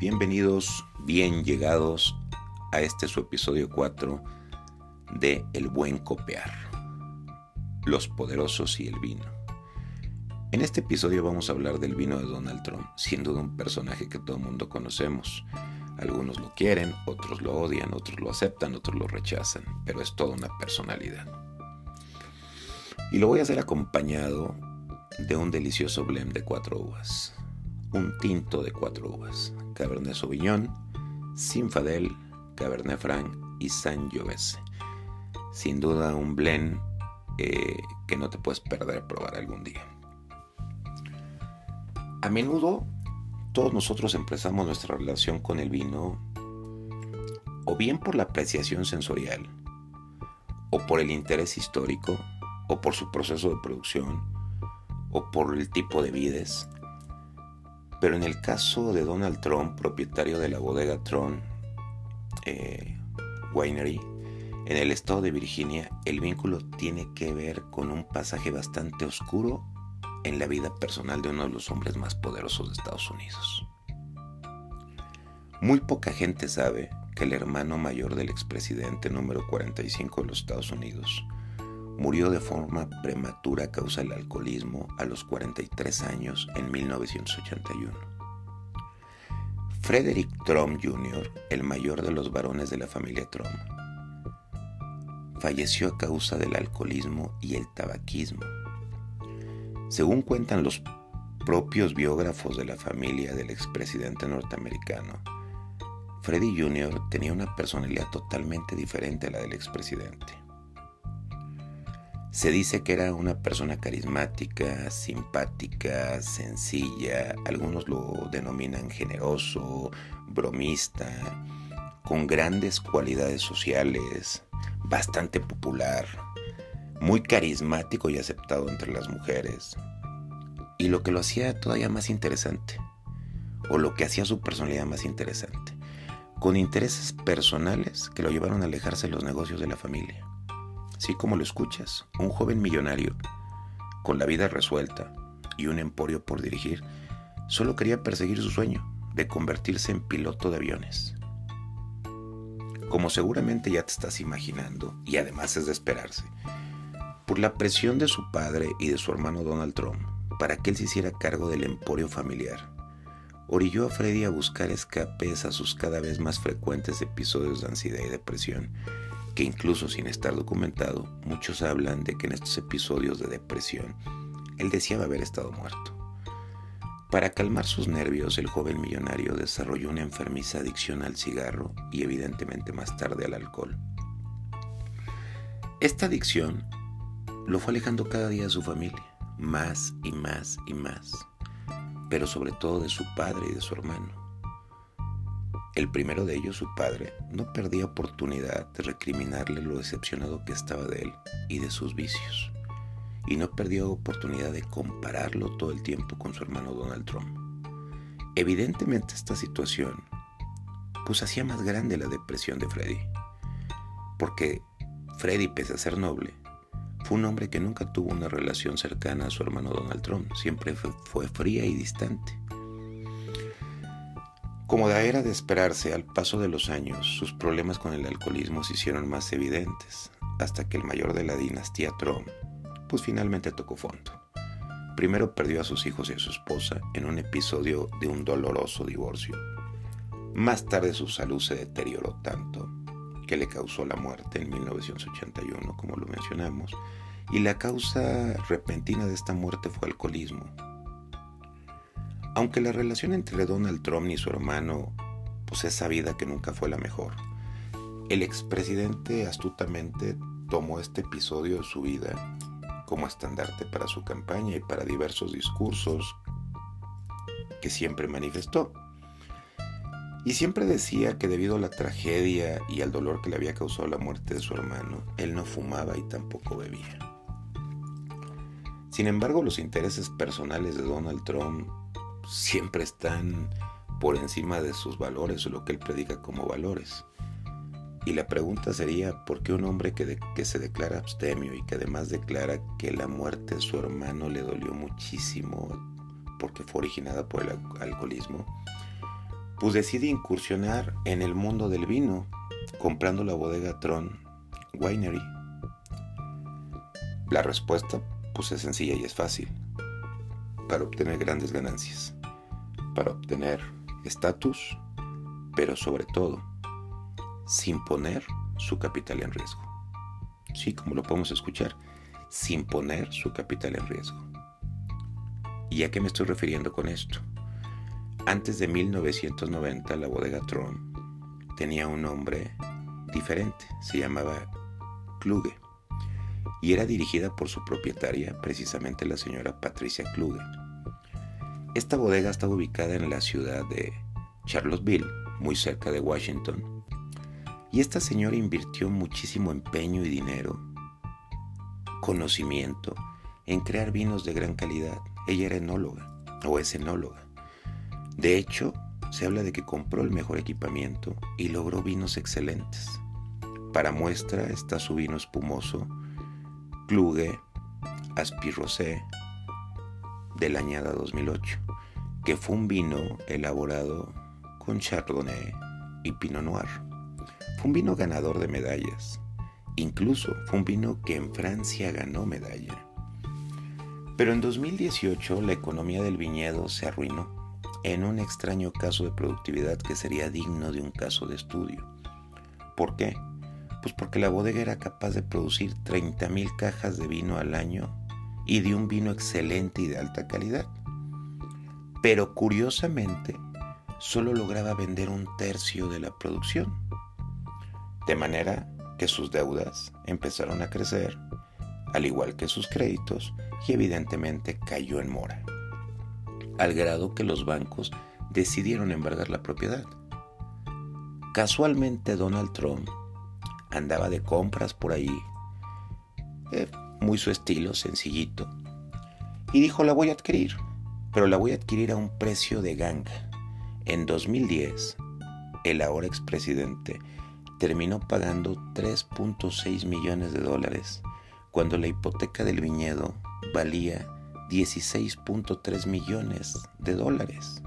Bienvenidos, bien llegados a este su episodio 4 de El buen copiar, los poderosos y el vino. En este episodio vamos a hablar del vino de Donald Trump, sin duda un personaje que todo el mundo conocemos. Algunos lo quieren, otros lo odian, otros lo aceptan, otros lo rechazan, pero es toda una personalidad. Y lo voy a hacer acompañado de un delicioso blend de cuatro uvas un tinto de cuatro uvas, Cabernet Sauvignon, Sinfadel, Cabernet Franc y Sangiovese. Sin duda un blend eh, que no te puedes perder probar algún día. A menudo todos nosotros empezamos nuestra relación con el vino o bien por la apreciación sensorial, o por el interés histórico, o por su proceso de producción, o por el tipo de vides, pero en el caso de Donald Trump, propietario de la bodega Trump eh, Winery, en el estado de Virginia, el vínculo tiene que ver con un pasaje bastante oscuro en la vida personal de uno de los hombres más poderosos de Estados Unidos. Muy poca gente sabe que el hermano mayor del expresidente número 45 de los Estados Unidos murió de forma prematura a causa del alcoholismo a los 43 años en 1981. Frederick Trump Jr., el mayor de los varones de la familia Trump, falleció a causa del alcoholismo y el tabaquismo. Según cuentan los propios biógrafos de la familia del expresidente norteamericano, Freddie Jr. tenía una personalidad totalmente diferente a la del expresidente. Se dice que era una persona carismática, simpática, sencilla, algunos lo denominan generoso, bromista, con grandes cualidades sociales, bastante popular, muy carismático y aceptado entre las mujeres. Y lo que lo hacía todavía más interesante, o lo que hacía su personalidad más interesante, con intereses personales que lo llevaron a alejarse de los negocios de la familia. Así como lo escuchas, un joven millonario, con la vida resuelta y un emporio por dirigir, solo quería perseguir su sueño de convertirse en piloto de aviones. Como seguramente ya te estás imaginando, y además es de esperarse, por la presión de su padre y de su hermano Donald Trump para que él se hiciera cargo del emporio familiar, orilló a Freddy a buscar escapes a sus cada vez más frecuentes episodios de ansiedad y depresión que incluso sin estar documentado, muchos hablan de que en estos episodios de depresión, él deseaba haber estado muerto. Para calmar sus nervios, el joven millonario desarrolló una enfermiza adicción al cigarro y evidentemente más tarde al alcohol. Esta adicción lo fue alejando cada día de su familia, más y más y más, pero sobre todo de su padre y de su hermano. El primero de ellos, su padre, no perdía oportunidad de recriminarle lo decepcionado que estaba de él y de sus vicios, y no perdió oportunidad de compararlo todo el tiempo con su hermano Donald Trump. Evidentemente esta situación pues hacía más grande la depresión de Freddy, porque Freddy, pese a ser noble, fue un hombre que nunca tuvo una relación cercana a su hermano Donald Trump, siempre fue fría y distante. Como era de esperarse, al paso de los años, sus problemas con el alcoholismo se hicieron más evidentes, hasta que el mayor de la dinastía Trump, pues finalmente tocó fondo. Primero perdió a sus hijos y a su esposa en un episodio de un doloroso divorcio. Más tarde su salud se deterioró tanto que le causó la muerte en 1981, como lo mencionamos, y la causa repentina de esta muerte fue alcoholismo, aunque la relación entre Donald Trump y su hermano pues es sabida que nunca fue la mejor, el expresidente astutamente tomó este episodio de su vida como estandarte para su campaña y para diversos discursos que siempre manifestó. Y siempre decía que debido a la tragedia y al dolor que le había causado la muerte de su hermano, él no fumaba y tampoco bebía. Sin embargo, los intereses personales de Donald Trump siempre están por encima de sus valores o lo que él predica como valores. Y la pregunta sería, ¿por qué un hombre que, que, se declara abstemio y que además declara que la muerte de su hermano le dolió muchísimo porque fue originada por el alcoholismo? pues decide incursionar en el mundo del vino, comprando la bodega Tron Winery. La respuesta pues es sencilla y es fácil. Para obtener grandes ganancias, para obtener estatus, pero sobre todo, sin poner su capital en riesgo. Sí, como lo podemos escuchar, sin poner su capital en riesgo. ¿Y a qué me estoy refiriendo con esto? Antes de 1990 la bodega Tron tenía un nombre diferente, se llamaba Kluge y era dirigida por su propietaria, precisamente la señora Patricia Kluge. Esta bodega estaba ubicada en la ciudad de Charlottesville, muy cerca de Washington, y esta señora invirtió muchísimo empeño y dinero, conocimiento, en crear vinos de gran calidad. Ella era enóloga o es enóloga. De hecho, se habla de que compró el mejor equipamiento y logró vinos excelentes. Para muestra está su vino espumoso, Kluge Aspirosé de la añada 2008, que fue un vino elaborado con Chardonnay y Pinot Noir. Fue un vino ganador de medallas. Incluso fue un vino que en Francia ganó medalla. Pero en 2018 la economía del viñedo se arruinó en un extraño caso de productividad que sería digno de un caso de estudio. ¿Por qué? Pues porque la bodega era capaz de producir 30.000 cajas de vino al año y de un vino excelente y de alta calidad. Pero curiosamente, solo lograba vender un tercio de la producción. De manera que sus deudas empezaron a crecer, al igual que sus créditos, y evidentemente cayó en mora al grado que los bancos decidieron embargar la propiedad. Casualmente Donald Trump andaba de compras por ahí, eh, muy su estilo, sencillito, y dijo la voy a adquirir, pero la voy a adquirir a un precio de ganga. En 2010, el ahora expresidente terminó pagando 3.6 millones de dólares cuando la hipoteca del viñedo valía 16.3 millones de dólares.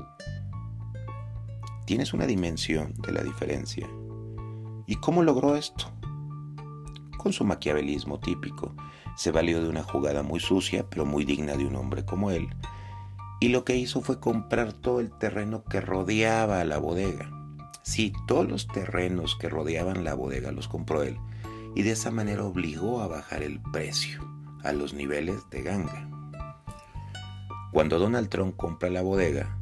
Tienes una dimensión de la diferencia. ¿Y cómo logró esto? Con su maquiavelismo típico, se valió de una jugada muy sucia, pero muy digna de un hombre como él, y lo que hizo fue comprar todo el terreno que rodeaba a la bodega. Sí, todos los terrenos que rodeaban la bodega los compró él, y de esa manera obligó a bajar el precio a los niveles de ganga. Cuando Donald Trump compra la bodega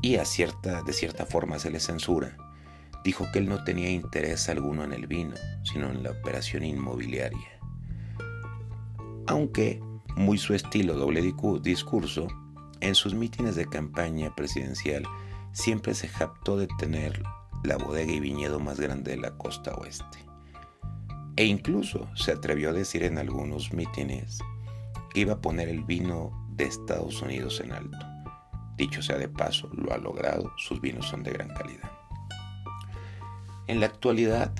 y de cierta forma se le censura, dijo que él no tenía interés alguno en el vino, sino en la operación inmobiliaria. Aunque, muy su estilo doble discurso, en sus mítines de campaña presidencial siempre se jactó de tener la bodega y viñedo más grande de la costa oeste. E incluso se atrevió a decir en algunos mítines que iba a poner el vino de Estados Unidos en alto. Dicho sea de paso, lo ha logrado, sus vinos son de gran calidad. En la actualidad,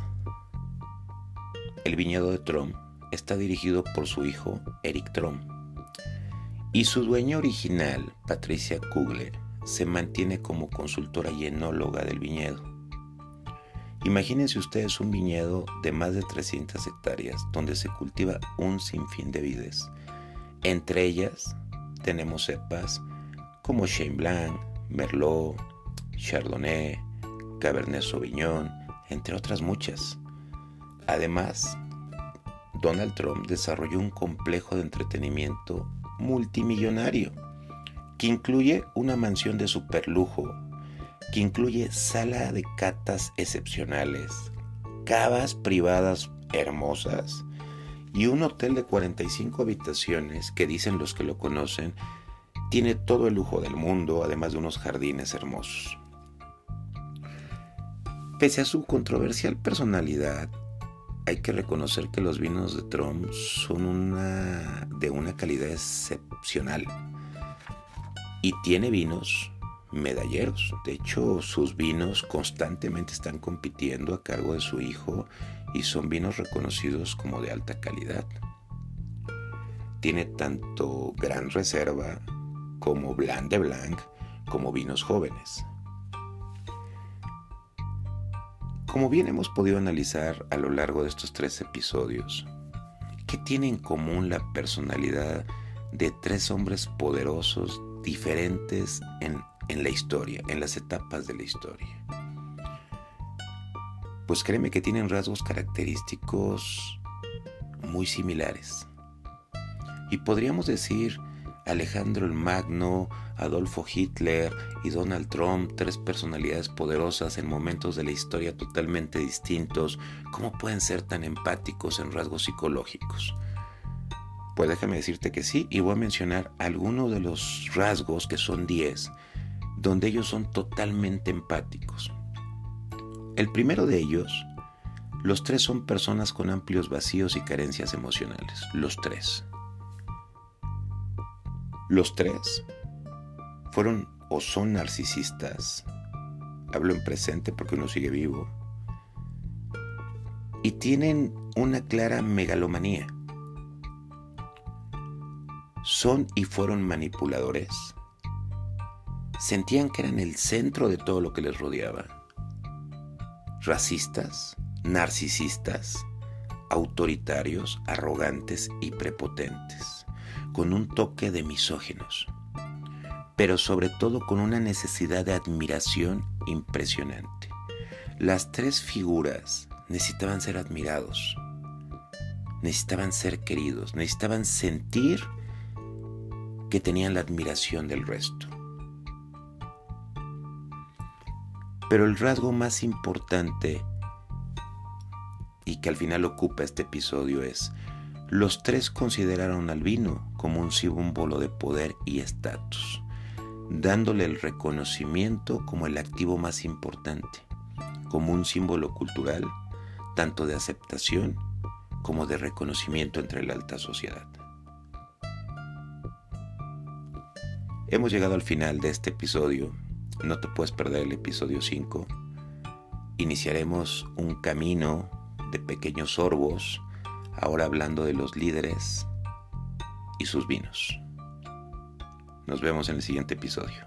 el viñedo de Trump está dirigido por su hijo Eric Trump y su dueña original, Patricia Kugler, se mantiene como consultora y enóloga del viñedo. Imagínense ustedes un viñedo de más de 300 hectáreas donde se cultiva un sinfín de vides, entre ellas tenemos cepas como Chenin Blanc, Merlot, Chardonnay, Cabernet Sauvignon, entre otras muchas. Además, Donald Trump desarrolló un complejo de entretenimiento multimillonario que incluye una mansión de superlujo, que incluye sala de catas excepcionales, cavas privadas hermosas, y un hotel de 45 habitaciones que dicen los que lo conocen tiene todo el lujo del mundo, además de unos jardines hermosos. Pese a su controversial personalidad, hay que reconocer que los vinos de Trump son una, de una calidad excepcional y tiene vinos medalleros. De hecho, sus vinos constantemente están compitiendo a cargo de su hijo y son vinos reconocidos como de alta calidad. Tiene tanto gran reserva como Blanc de Blanc como vinos jóvenes. Como bien hemos podido analizar a lo largo de estos tres episodios, ¿qué tiene en común la personalidad de tres hombres poderosos diferentes en, en la historia, en las etapas de la historia? Pues créeme que tienen rasgos característicos muy similares. Y podríamos decir Alejandro el Magno, Adolfo Hitler y Donald Trump, tres personalidades poderosas en momentos de la historia totalmente distintos, ¿cómo pueden ser tan empáticos en rasgos psicológicos? Pues déjame decirte que sí, y voy a mencionar algunos de los rasgos, que son 10, donde ellos son totalmente empáticos. El primero de ellos, los tres son personas con amplios vacíos y carencias emocionales, los tres. Los tres fueron o son narcisistas, hablo en presente porque uno sigue vivo, y tienen una clara megalomanía. Son y fueron manipuladores. Sentían que eran el centro de todo lo que les rodeaba. Racistas, narcisistas, autoritarios, arrogantes y prepotentes con un toque de misógenos, pero sobre todo con una necesidad de admiración impresionante. Las tres figuras necesitaban ser admirados, necesitaban ser queridos, necesitaban sentir que tenían la admiración del resto. Pero el rasgo más importante y que al final ocupa este episodio es los tres consideraron al vino como un símbolo de poder y estatus, dándole el reconocimiento como el activo más importante, como un símbolo cultural, tanto de aceptación como de reconocimiento entre la alta sociedad. Hemos llegado al final de este episodio, no te puedes perder el episodio 5. Iniciaremos un camino de pequeños sorbos ahora hablando de los líderes y sus vinos. Nos vemos en el siguiente episodio.